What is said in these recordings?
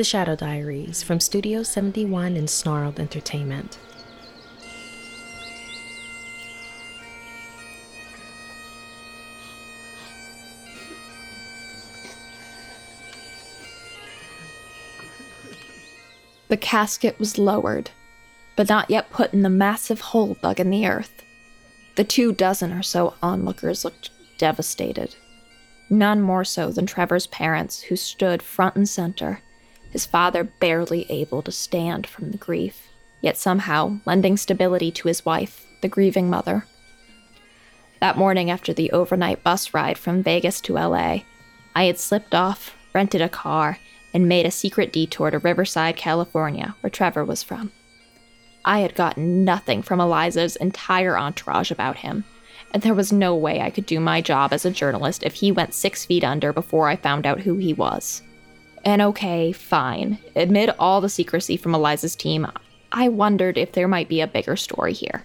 The Shadow Diaries from Studio 71 and Snarled Entertainment. The casket was lowered, but not yet put in the massive hole dug in the earth. The two dozen or so onlookers looked devastated. None more so than Trevor's parents, who stood front and center, his father barely able to stand from the grief, yet somehow lending stability to his wife, the grieving mother. That morning after the overnight bus ride from Vegas to LA, I had slipped off, rented a car, and made a secret detour to Riverside, California, where Trevor was from. I had gotten nothing from Eliza's entire entourage about him, and there was no way I could do my job as a journalist if he went six feet under before I found out who he was. And okay, fine, amid all the secrecy from Eliza's team, I wondered if there might be a bigger story here.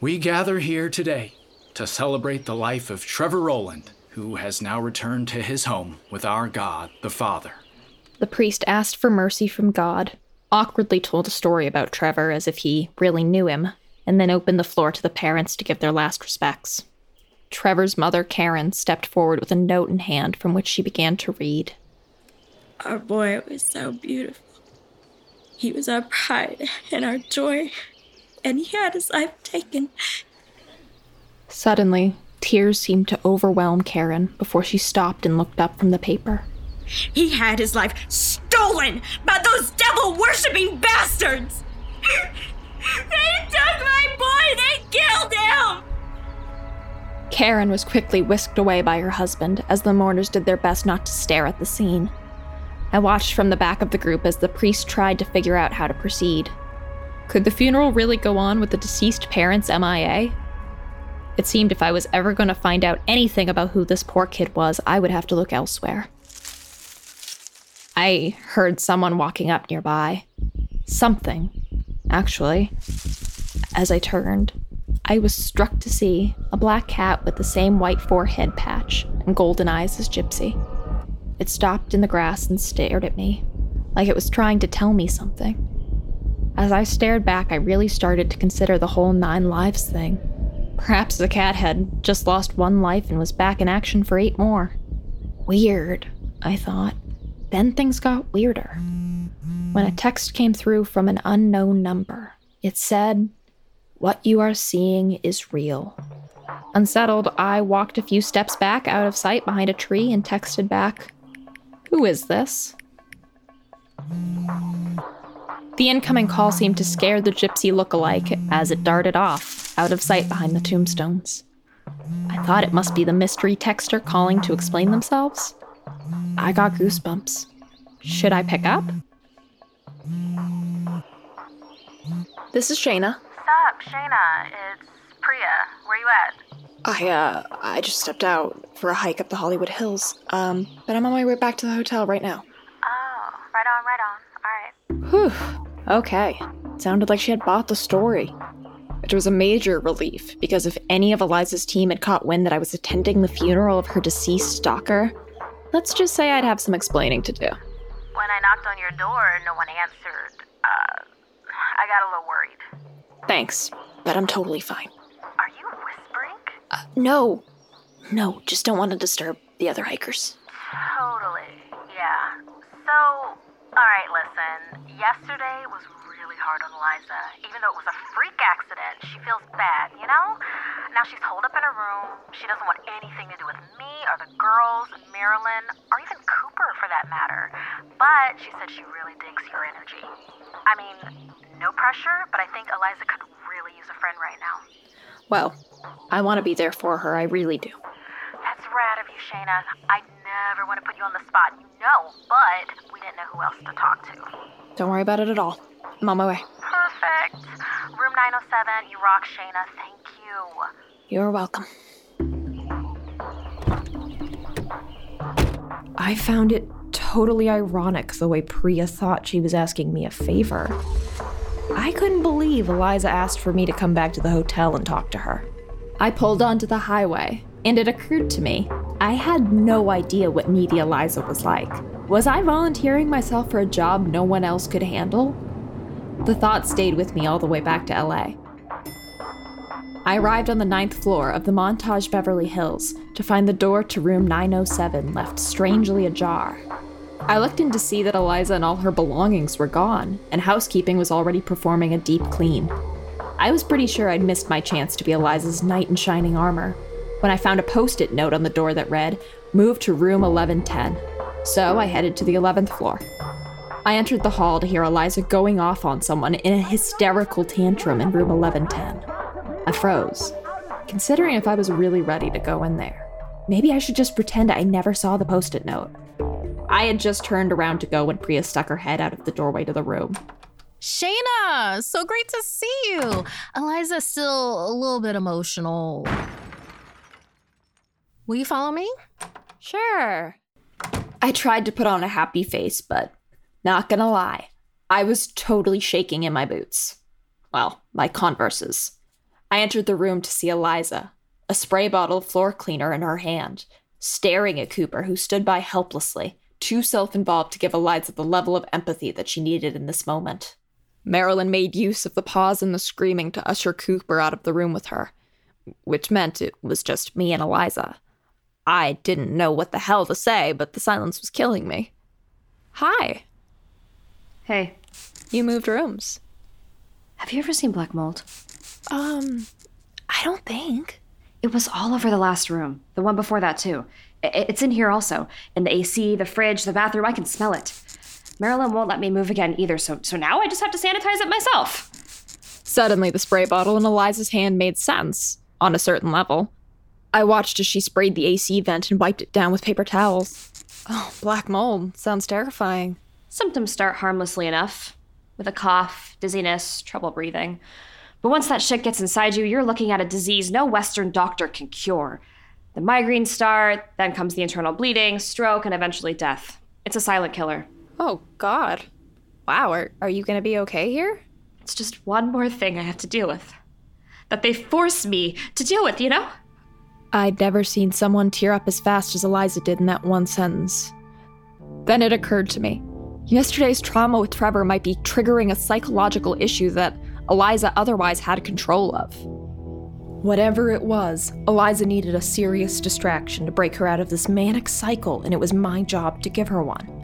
We gather here today to celebrate the life of Trevor Rowland, who has now returned to his home with our God, the Father. The priest asked for mercy from God, awkwardly told a story about Trevor as if he really knew him, and then opened the floor to the parents to give their last respects. Trevor's mother, Karen, stepped forward with a note in hand from which she began to read. Our boy was so beautiful. He was our pride and our joy, and he had his life taken. Suddenly, tears seemed to overwhelm Karen before she stopped and looked up from the paper. He had his life stolen by those devil worshipping bastards! they took my boy! They killed him! Karen was quickly whisked away by her husband as the mourners did their best not to stare at the scene. I watched from the back of the group as the priest tried to figure out how to proceed. Could the funeral really go on with the deceased parents MIA? It seemed if I was ever going to find out anything about who this poor kid was, I would have to look elsewhere. I heard someone walking up nearby. Something, actually. As I turned, I was struck to see a black cat with the same white forehead patch and golden eyes as Gypsy. It stopped in the grass and stared at me, like it was trying to tell me something. As I stared back, I really started to consider the whole nine lives thing. Perhaps the cat had just lost one life and was back in action for eight more. Weird, I thought. Then things got weirder. When a text came through from an unknown number, it said, What you are seeing is real. Unsettled, I walked a few steps back out of sight behind a tree and texted back, who is this? The incoming call seemed to scare the gypsy look-alike as it darted off, out of sight behind the tombstones. I thought it must be the mystery texter calling to explain themselves. I got goosebumps. Should I pick up? This is Shayna. Sup, Shayna? It's Priya. Where are you at? I uh I just stepped out for a hike up the Hollywood Hills. Um, but I'm on my way back to the hotel right now. Oh, right on, right on. All right. Whew. Okay. Sounded like she had bought the story. Which was a major relief because if any of Eliza's team had caught wind that I was attending the funeral of her deceased stalker, let's just say I'd have some explaining to do. When I knocked on your door, no one answered. Uh, I got a little worried. Thanks, but I'm totally fine. Are you whispering? Uh, no. No, just don't want to disturb the other hikers. Totally. Yeah. So, alright, listen, yesterday was really hard on Eliza. Even though it was a freak accident, she feels bad, you know? Now she's holed up in her room. She doesn't want anything to do with me or the girls, Marilyn, or even Cooper for that matter. But she said she really digs your energy. I mean, no pressure, but I think Eliza could really use a friend right now. Well, I want to be there for her, I really do. That's rad of you, Shayna. I never want to put you on the spot, you know, but we didn't know who else to talk to. Don't worry about it at all. I'm on my way. Perfect. Room 907, you rock, Shayna. Thank you. You're welcome. I found it totally ironic the way Priya thought she was asking me a favor. I couldn't believe Eliza asked for me to come back to the hotel and talk to her. I pulled onto the highway, and it occurred to me I had no idea what needy Eliza was like. Was I volunteering myself for a job no one else could handle? The thought stayed with me all the way back to LA. I arrived on the ninth floor of the Montage Beverly Hills to find the door to room 907 left strangely ajar. I looked in to see that Eliza and all her belongings were gone, and housekeeping was already performing a deep clean. I was pretty sure I'd missed my chance to be Eliza's knight in shining armor when I found a post it note on the door that read, Move to room 1110. So I headed to the 11th floor. I entered the hall to hear Eliza going off on someone in a hysterical tantrum in room 1110. I froze, considering if I was really ready to go in there. Maybe I should just pretend I never saw the post it note. I had just turned around to go when Priya stuck her head out of the doorway to the room. Shayna, so great to see you. Eliza's still a little bit emotional. Will you follow me? Sure. I tried to put on a happy face, but not gonna lie, I was totally shaking in my boots. Well, my Converses. I entered the room to see Eliza, a spray bottle of floor cleaner in her hand, staring at Cooper, who stood by helplessly, too self involved to give Eliza the level of empathy that she needed in this moment. Marilyn made use of the pause and the screaming to usher Cooper out of the room with her, which meant it was just me and Eliza. I didn't know what the hell to say, but the silence was killing me. Hi. Hey, You moved rooms. have you ever seen black mold? Um, I don't think. It was all over the last room. The one before that, too. It's in here also. In the AC, the fridge, the bathroom. I can smell it. Marilyn won't let me move again either, so, so now I just have to sanitize it myself. Suddenly, the spray bottle in Eliza's hand made sense, on a certain level. I watched as she sprayed the AC vent and wiped it down with paper towels. Oh, black mold. Sounds terrifying. Symptoms start harmlessly enough with a cough, dizziness, trouble breathing. But once that shit gets inside you, you're looking at a disease no Western doctor can cure. The migraines start, then comes the internal bleeding, stroke, and eventually death. It's a silent killer. Oh, God. Wow, are, are you gonna be okay here? It's just one more thing I have to deal with. That they force me to deal with, you know? I'd never seen someone tear up as fast as Eliza did in that one sentence. Then it occurred to me. Yesterday's trauma with Trevor might be triggering a psychological issue that Eliza otherwise had control of. Whatever it was, Eliza needed a serious distraction to break her out of this manic cycle, and it was my job to give her one.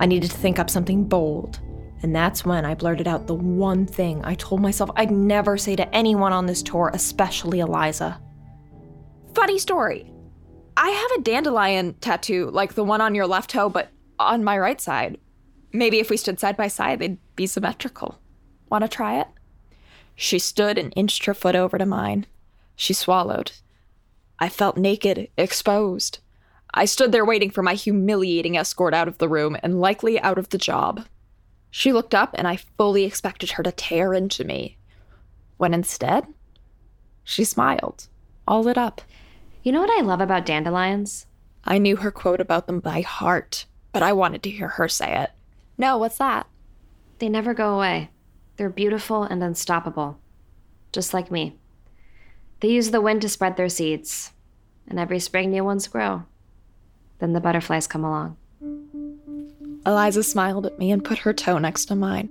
I needed to think up something bold, and that's when I blurted out the one thing I told myself I'd never say to anyone on this tour, especially Eliza. Funny story. I have a dandelion tattoo, like the one on your left toe, but on my right side. Maybe if we stood side by side, they'd be symmetrical. Want to try it? She stood and inched her foot over to mine. She swallowed. I felt naked, exposed. I stood there waiting for my humiliating escort out of the room and likely out of the job. She looked up, and I fully expected her to tear into me. When instead, she smiled, all lit up. You know what I love about dandelions? I knew her quote about them by heart, but I wanted to hear her say it. No, what's that? They never go away. They're beautiful and unstoppable. Just like me. They use the wind to spread their seeds, and every spring new ones grow. Then the butterflies come along. Eliza smiled at me and put her toe next to mine.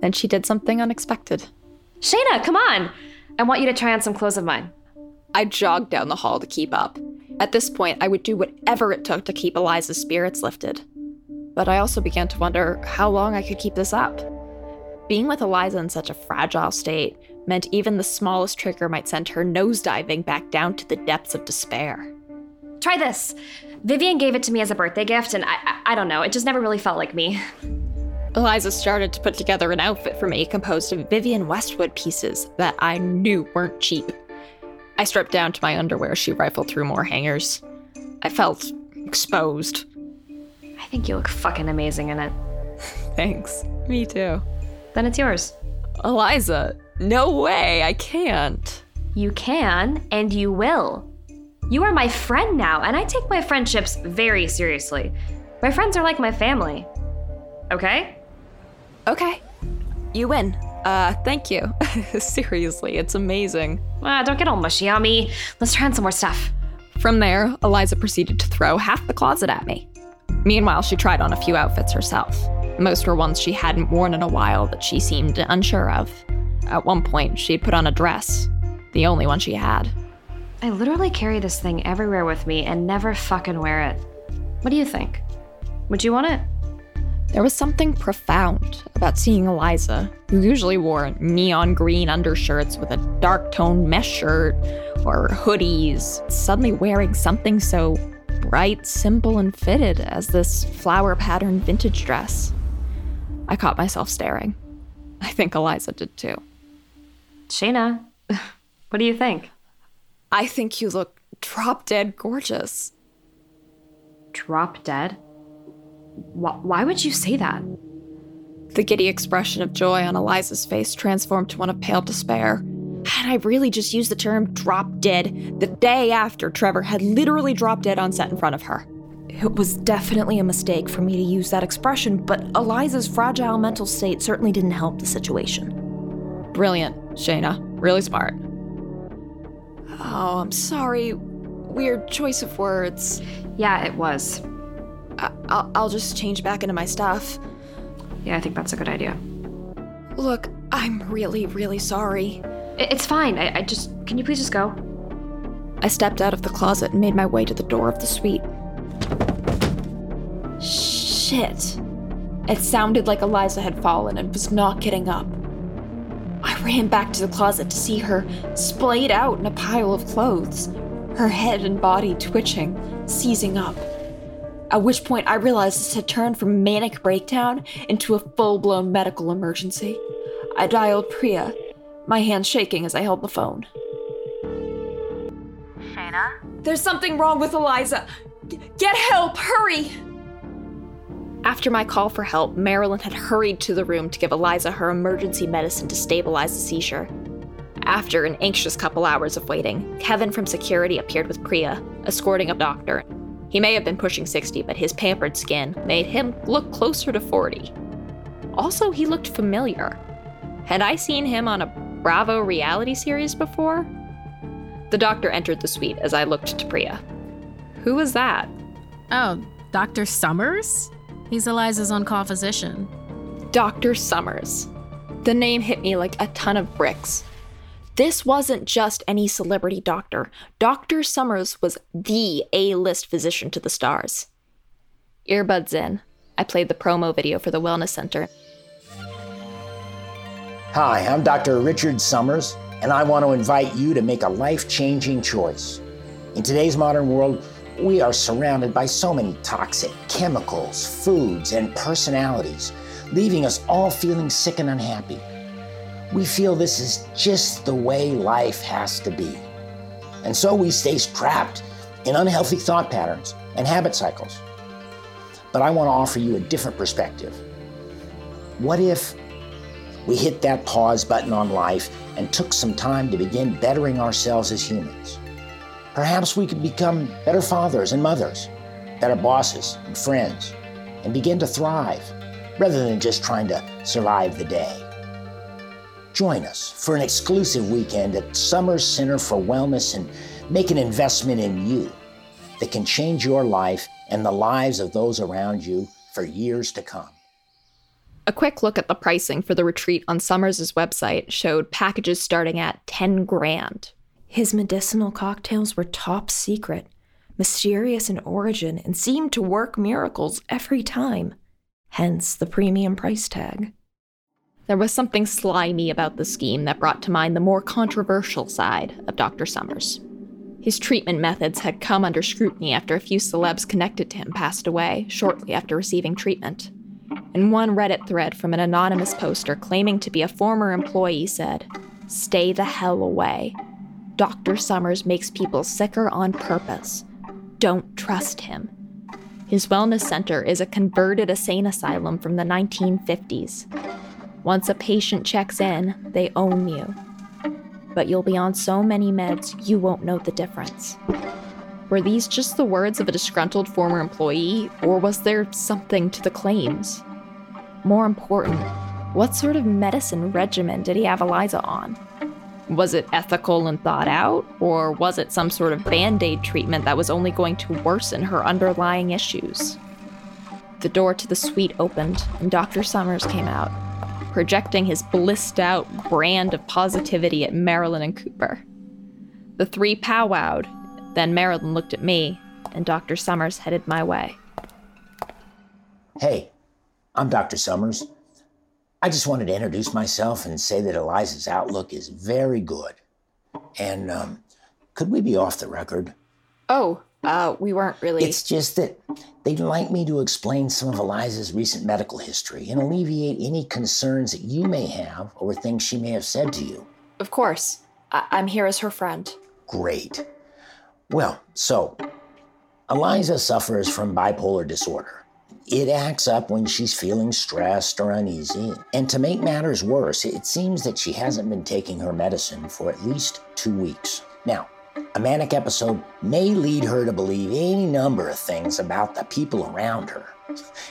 Then she did something unexpected. Shayna, come on! I want you to try on some clothes of mine. I jogged down the hall to keep up. At this point, I would do whatever it took to keep Eliza's spirits lifted. but I also began to wonder how long I could keep this up. Being with Eliza in such a fragile state meant even the smallest trigger might send her nosediving back down to the depths of despair. Try this. Vivienne gave it to me as a birthday gift, and I, I, don't know, it just never really felt like me. Eliza started to put together an outfit for me composed of Vivienne Westwood pieces that I knew weren't cheap. I stripped down to my underwear. She rifled through more hangers. I felt exposed. I think you look fucking amazing in it. Thanks. Me too. Then it's yours. Eliza, no way, I can't. You can, and you will. You are my friend now, and I take my friendships very seriously. My friends are like my family. Okay? Okay. You win. Uh, thank you. Seriously, it's amazing. Ah, don't get all mushy on me. Let's try on some more stuff. From there, Eliza proceeded to throw half the closet at me. Meanwhile, she tried on a few outfits herself. Most were ones she hadn't worn in a while that she seemed unsure of. At one point, she'd put on a dress, the only one she had. I literally carry this thing everywhere with me and never fucking wear it. What do you think? Would you want it? There was something profound about seeing Eliza, who usually wore neon green undershirts with a dark toned mesh shirt or hoodies, suddenly wearing something so bright, simple, and fitted as this flower patterned vintage dress. I caught myself staring. I think Eliza did too. Shayna, what do you think? I think you look drop dead gorgeous. Drop dead? Wh- why would you say that? The giddy expression of joy on Eliza's face transformed to one of pale despair. Had I really just used the term drop dead the day after Trevor had literally dropped dead on set in front of her? It was definitely a mistake for me to use that expression, but Eliza's fragile mental state certainly didn't help the situation. Brilliant, Shayna. Really smart. Oh, I'm sorry. Weird choice of words. Yeah, it was. I- I'll-, I'll just change back into my stuff. Yeah, I think that's a good idea. Look, I'm really, really sorry. It's fine. I-, I just. Can you please just go? I stepped out of the closet and made my way to the door of the suite. Shit. It sounded like Eliza had fallen and was not getting up. I ran back to the closet to see her splayed out in a pile of clothes, her head and body twitching, seizing up. At which point I realized this had turned from manic breakdown into a full blown medical emergency. I dialed Priya, my hands shaking as I held the phone. Shayna? There's something wrong with Eliza. G- Get help, hurry! After my call for help, Marilyn had hurried to the room to give Eliza her emergency medicine to stabilize the seizure. After an anxious couple hours of waiting, Kevin from security appeared with Priya, escorting a doctor. He may have been pushing 60, but his pampered skin made him look closer to 40. Also, he looked familiar. Had I seen him on a Bravo reality series before? The doctor entered the suite as I looked to Priya. Who was that? Oh, Dr. Summers? He's Eliza's on-call physician. Dr. Summers. The name hit me like a ton of bricks. This wasn't just any celebrity doctor. Dr. Summers was the A list physician to the stars. Earbuds in, I played the promo video for the Wellness Center. Hi, I'm Dr. Richard Summers, and I want to invite you to make a life changing choice. In today's modern world, we are surrounded by so many toxic chemicals, foods, and personalities, leaving us all feeling sick and unhappy. We feel this is just the way life has to be. And so we stay trapped in unhealthy thought patterns and habit cycles. But I want to offer you a different perspective. What if we hit that pause button on life and took some time to begin bettering ourselves as humans? Perhaps we could become better fathers and mothers, better bosses and friends, and begin to thrive rather than just trying to survive the day. Join us for an exclusive weekend at Summers Center for Wellness and make an investment in you that can change your life and the lives of those around you for years to come. A quick look at the pricing for the retreat on Summers' website showed packages starting at 10 grand. His medicinal cocktails were top secret, mysterious in origin, and seemed to work miracles every time. hence the premium price tag. There was something slimy about the scheme that brought to mind the more controversial side of Dr. Summers. His treatment methods had come under scrutiny after a few celebs connected to him passed away shortly after receiving treatment. And one Reddit thread from an anonymous poster claiming to be a former employee said, Stay the hell away. Dr. Summers makes people sicker on purpose. Don't trust him. His wellness center is a converted insane asylum from the 1950s. Once a patient checks in, they own you but you'll be on so many meds you won't know the difference. Were these just the words of a disgruntled former employee, or was there something to the claims? More important, what sort of medicine regimen did he have Eliza on? Was it ethical and thought out, or was it some sort of band aid treatment that was only going to worsen her underlying issues? The door to the suite opened, and Dr. Summers came out projecting his blissed out brand of positivity at Marilyn and Cooper. The three powwowed, then Marilyn looked at me, and Dr. Summers headed my way. Hey, I'm Dr. Summers. I just wanted to introduce myself and say that Eliza's outlook is very good. And um, could we be off the record? Oh, uh, we weren't really. It's just that they'd like me to explain some of Eliza's recent medical history and alleviate any concerns that you may have over things she may have said to you. Of course. I- I'm here as her friend. Great. Well, so, Eliza suffers from bipolar disorder. It acts up when she's feeling stressed or uneasy. And to make matters worse, it seems that she hasn't been taking her medicine for at least two weeks. Now, a manic episode may lead her to believe any number of things about the people around her.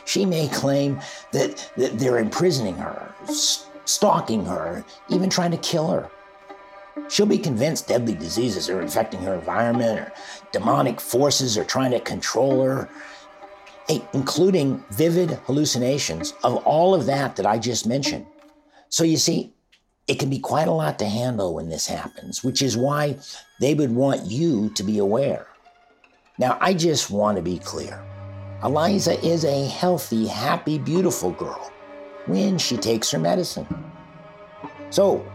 She may claim that, that they're imprisoning her, stalking her, even trying to kill her. She'll be convinced deadly diseases are infecting her environment, or demonic forces are trying to control her, including vivid hallucinations of all of that that I just mentioned. So you see, it can be quite a lot to handle when this happens, which is why they would want you to be aware. Now, I just want to be clear. Eliza is a healthy, happy, beautiful girl when she takes her medicine. So,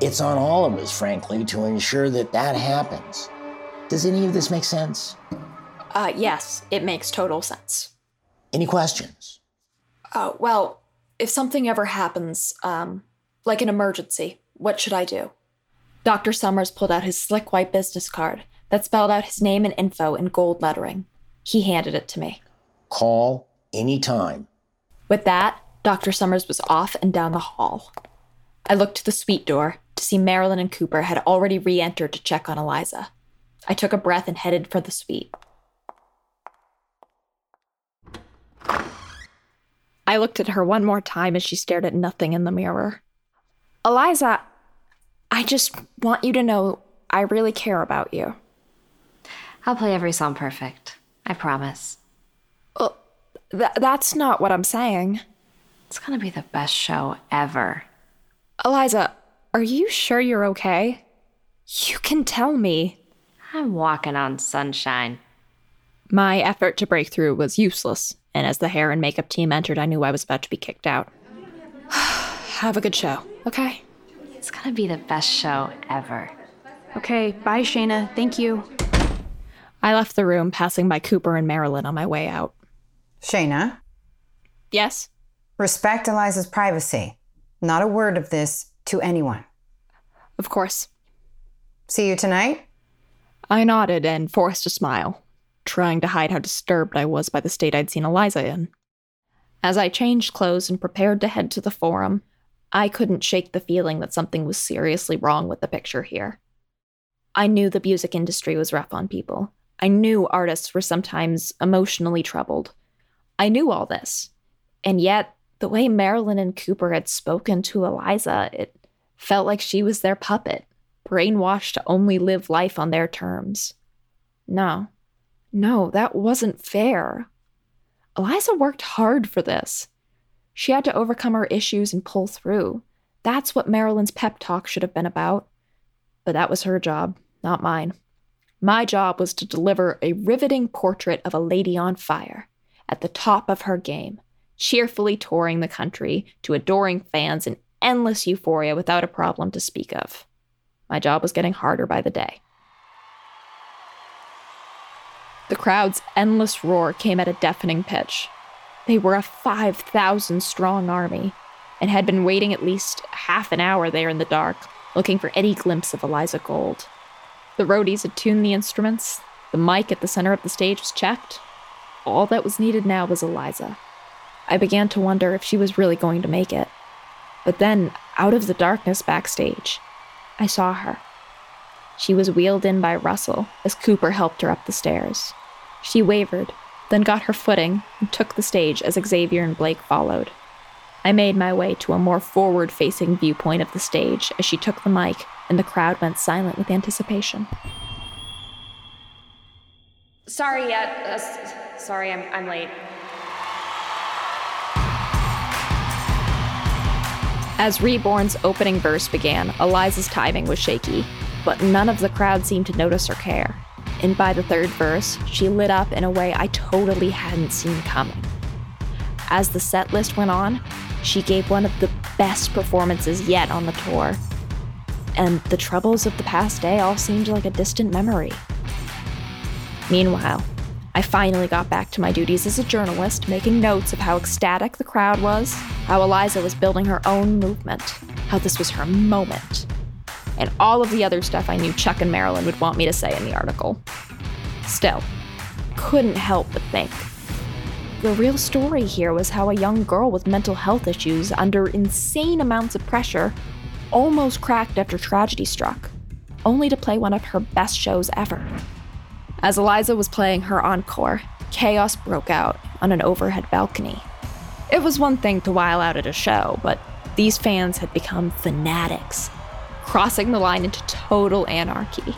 it's on all of us, frankly, to ensure that that happens. Does any of this make sense? Uh, yes, it makes total sense. Any questions? Uh, well, if something ever happens, um, like an emergency, what should I do? Dr. Summers pulled out his slick white business card that spelled out his name and info in gold lettering. He handed it to me. Call anytime. With that, Dr. Summers was off and down the hall. I looked to the suite door to see Marilyn and Cooper had already re entered to check on Eliza. I took a breath and headed for the suite. I looked at her one more time as she stared at nothing in the mirror. Eliza, I just want you to know I really care about you. I'll play every song perfect. I promise. Well, th- that's not what I'm saying. It's gonna be the best show ever. Eliza, are you sure you're okay? You can tell me. I'm walking on sunshine. My effort to break through was useless, and as the hair and makeup team entered, I knew I was about to be kicked out. Have a good show, okay? It's gonna be the best show ever. Okay, bye, Shayna. Thank you. I left the room, passing by Cooper and Marilyn on my way out. Shayna? Yes? Respect Eliza's privacy. Not a word of this to anyone. Of course. See you tonight? I nodded and forced a smile, trying to hide how disturbed I was by the state I'd seen Eliza in. As I changed clothes and prepared to head to the forum, I couldn't shake the feeling that something was seriously wrong with the picture here. I knew the music industry was rough on people. I knew artists were sometimes emotionally troubled. I knew all this. And yet, the way Marilyn and Cooper had spoken to Eliza, it felt like she was their puppet, brainwashed to only live life on their terms. No, no, that wasn't fair. Eliza worked hard for this. She had to overcome her issues and pull through. That's what Marilyn's pep talk should have been about. But that was her job, not mine. My job was to deliver a riveting portrait of a lady on fire, at the top of her game, cheerfully touring the country to adoring fans in endless euphoria without a problem to speak of. My job was getting harder by the day. The crowd's endless roar came at a deafening pitch. They were a 5,000 strong army and had been waiting at least half an hour there in the dark, looking for any glimpse of Eliza Gold. The roadies had tuned the instruments, the mic at the center of the stage was checked. All that was needed now was Eliza. I began to wonder if she was really going to make it. But then, out of the darkness backstage, I saw her. She was wheeled in by Russell as Cooper helped her up the stairs. She wavered, then got her footing and took the stage as Xavier and Blake followed. I made my way to a more forward facing viewpoint of the stage as she took the mic, and the crowd went silent with anticipation. Sorry, yet. Uh, s- sorry, I'm, I'm late. As Reborn's opening verse began, Eliza's timing was shaky, but none of the crowd seemed to notice or care. And by the third verse, she lit up in a way I totally hadn't seen coming. As the set list went on, she gave one of the best performances yet on the tour. And the troubles of the past day all seemed like a distant memory. Meanwhile, I finally got back to my duties as a journalist, making notes of how ecstatic the crowd was, how Eliza was building her own movement, how this was her moment, and all of the other stuff I knew Chuck and Marilyn would want me to say in the article. Still, couldn't help but think. The real story here was how a young girl with mental health issues, under insane amounts of pressure, almost cracked after tragedy struck, only to play one of her best shows ever. As Eliza was playing her encore, chaos broke out on an overhead balcony. It was one thing to while out at a show, but these fans had become fanatics, crossing the line into total anarchy,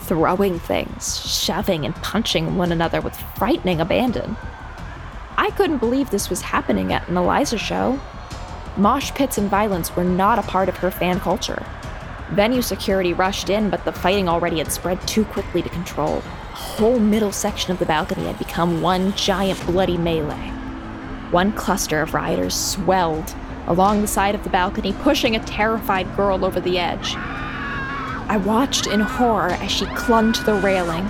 throwing things, shoving and punching one another with frightening abandon. I couldn't believe this was happening at an Eliza show. Mosh pits and violence were not a part of her fan culture. Venue security rushed in, but the fighting already had spread too quickly to control. The whole middle section of the balcony had become one giant bloody melee. One cluster of rioters swelled along the side of the balcony, pushing a terrified girl over the edge. I watched in horror as she clung to the railing,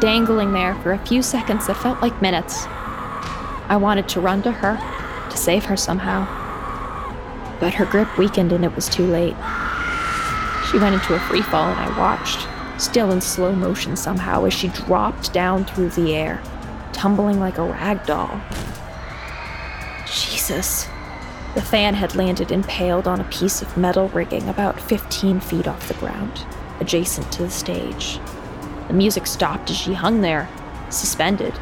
dangling there for a few seconds that felt like minutes. I wanted to run to her, to save her somehow. But her grip weakened and it was too late. She went into a free fall and I watched, still in slow motion somehow, as she dropped down through the air, tumbling like a rag doll. Jesus. The fan had landed impaled on a piece of metal rigging about 15 feet off the ground, adjacent to the stage. The music stopped as she hung there, suspended,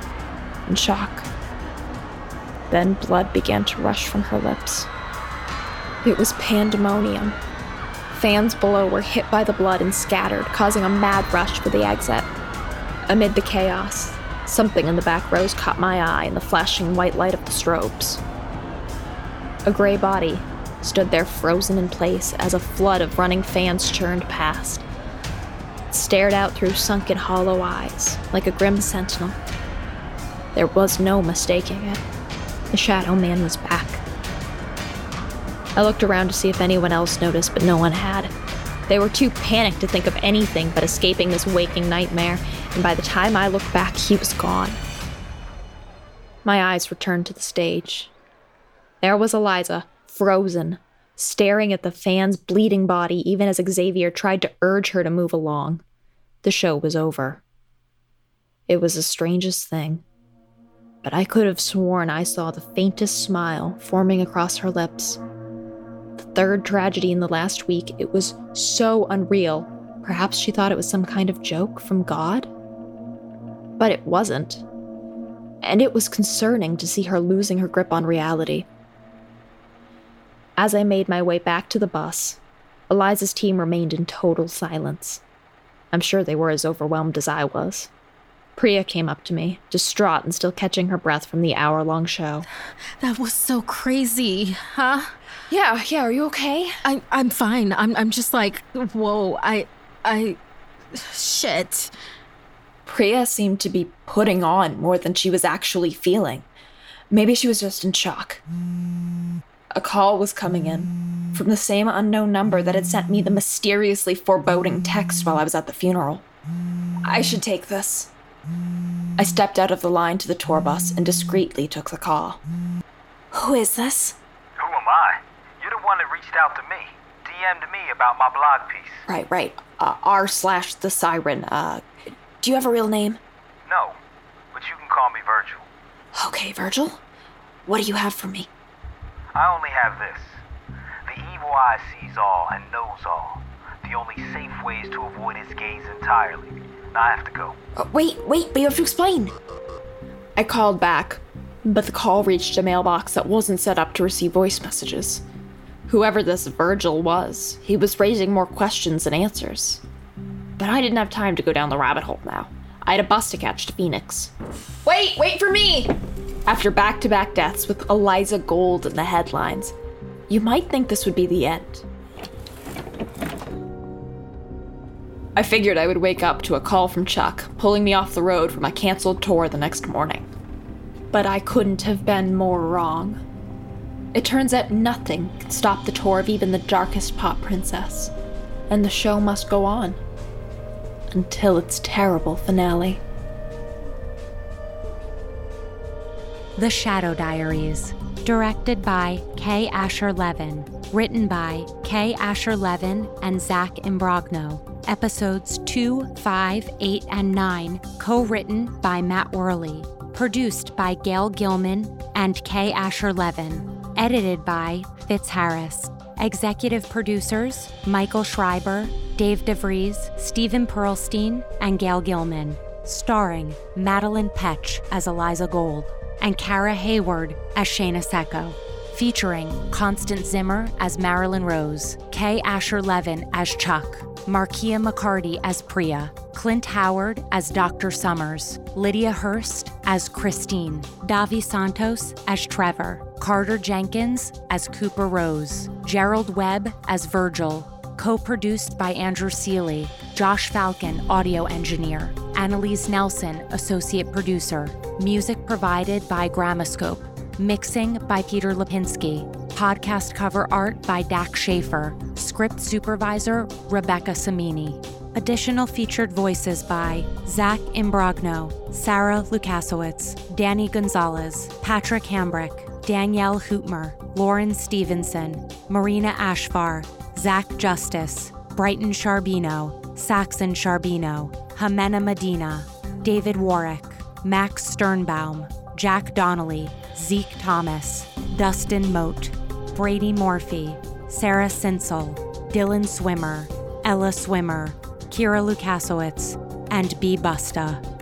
in shock. Then blood began to rush from her lips. It was pandemonium. Fans below were hit by the blood and scattered, causing a mad rush for the exit. Amid the chaos, something in the back rows caught my eye in the flashing white light of the strobes. A gray body stood there frozen in place as a flood of running fans churned past. It stared out through sunken hollow eyes, like a grim sentinel. There was no mistaking it. The Shadow Man was back. I looked around to see if anyone else noticed, but no one had. They were too panicked to think of anything but escaping this waking nightmare, and by the time I looked back, he was gone. My eyes returned to the stage. There was Eliza, frozen, staring at the fan's bleeding body even as Xavier tried to urge her to move along. The show was over. It was the strangest thing. But I could have sworn I saw the faintest smile forming across her lips. The third tragedy in the last week, it was so unreal. Perhaps she thought it was some kind of joke from God? But it wasn't. And it was concerning to see her losing her grip on reality. As I made my way back to the bus, Eliza's team remained in total silence. I'm sure they were as overwhelmed as I was. Priya came up to me, distraught and still catching her breath from the hour long show. That was so crazy, huh? Yeah, yeah, are you okay? I I'm fine. I'm I'm just like, whoa, I I shit. Priya seemed to be putting on more than she was actually feeling. Maybe she was just in shock. A call was coming in from the same unknown number that had sent me the mysteriously foreboding text while I was at the funeral. I should take this. I stepped out of the line to the tour bus and discreetly took the call. Who is this? Who am I? You're the one that reached out to me, DM'd me about my blog piece. Right, right. Uh, R slash the siren. Uh, do you have a real name? No, but you can call me Virgil. Okay, Virgil. What do you have for me? I only have this. The evil eye sees all and knows all. The only safe way is to avoid its gaze entirely. Now I have to go. Uh, wait, wait, but you have to explain. I called back, but the call reached a mailbox that wasn't set up to receive voice messages. Whoever this Virgil was, he was raising more questions than answers. But I didn't have time to go down the rabbit hole now. I had a bus to catch to Phoenix. Wait, wait for me! After back to back deaths with Eliza Gold in the headlines, you might think this would be the end. I figured I would wake up to a call from Chuck, pulling me off the road for my canceled tour the next morning. But I couldn't have been more wrong. It turns out nothing can stop the tour of even the darkest pop princess, and the show must go on until its terrible finale. The Shadow Diaries, directed by K. Asher Levin, written by K. Asher Levin and Zach Imbrogno. Episodes 2, 5, 8, and 9, co written by Matt Worley. Produced by Gail Gilman and K. Asher Levin. Edited by Fitz Harris. Executive producers Michael Schreiber, Dave DeVries, Stephen Pearlstein, and Gail Gilman. Starring Madeline Petch as Eliza Gold and Kara Hayward as Shayna Secco. Featuring Constance Zimmer as Marilyn Rose, K. Asher Levin as Chuck, Markia McCarty as Priya, Clint Howard as Dr. Summers, Lydia Hearst as Christine, Davi Santos as Trevor, Carter Jenkins as Cooper Rose, Gerald Webb as Virgil, co produced by Andrew Seeley, Josh Falcon, audio engineer, Annalise Nelson, associate producer, music provided by Gramoscope, mixing by Peter Lipinski, podcast cover art by Dak Schaefer, script supervisor Rebecca Samini. Additional featured voices by Zach Imbrogno, Sarah Lukasiewicz, Danny Gonzalez, Patrick Hambrick, Danielle Hootmer, Lauren Stevenson, Marina Ashfar, Zach Justice, Brighton Sharbino, Saxon Sharbino, Jimena Medina, David Warwick, Max Sternbaum, Jack Donnelly, Zeke Thomas, Dustin Moat, Brady Morphy, Sarah Sinsel, Dylan Swimmer, Ella Swimmer, Kira Lukasiewicz, and B. Busta.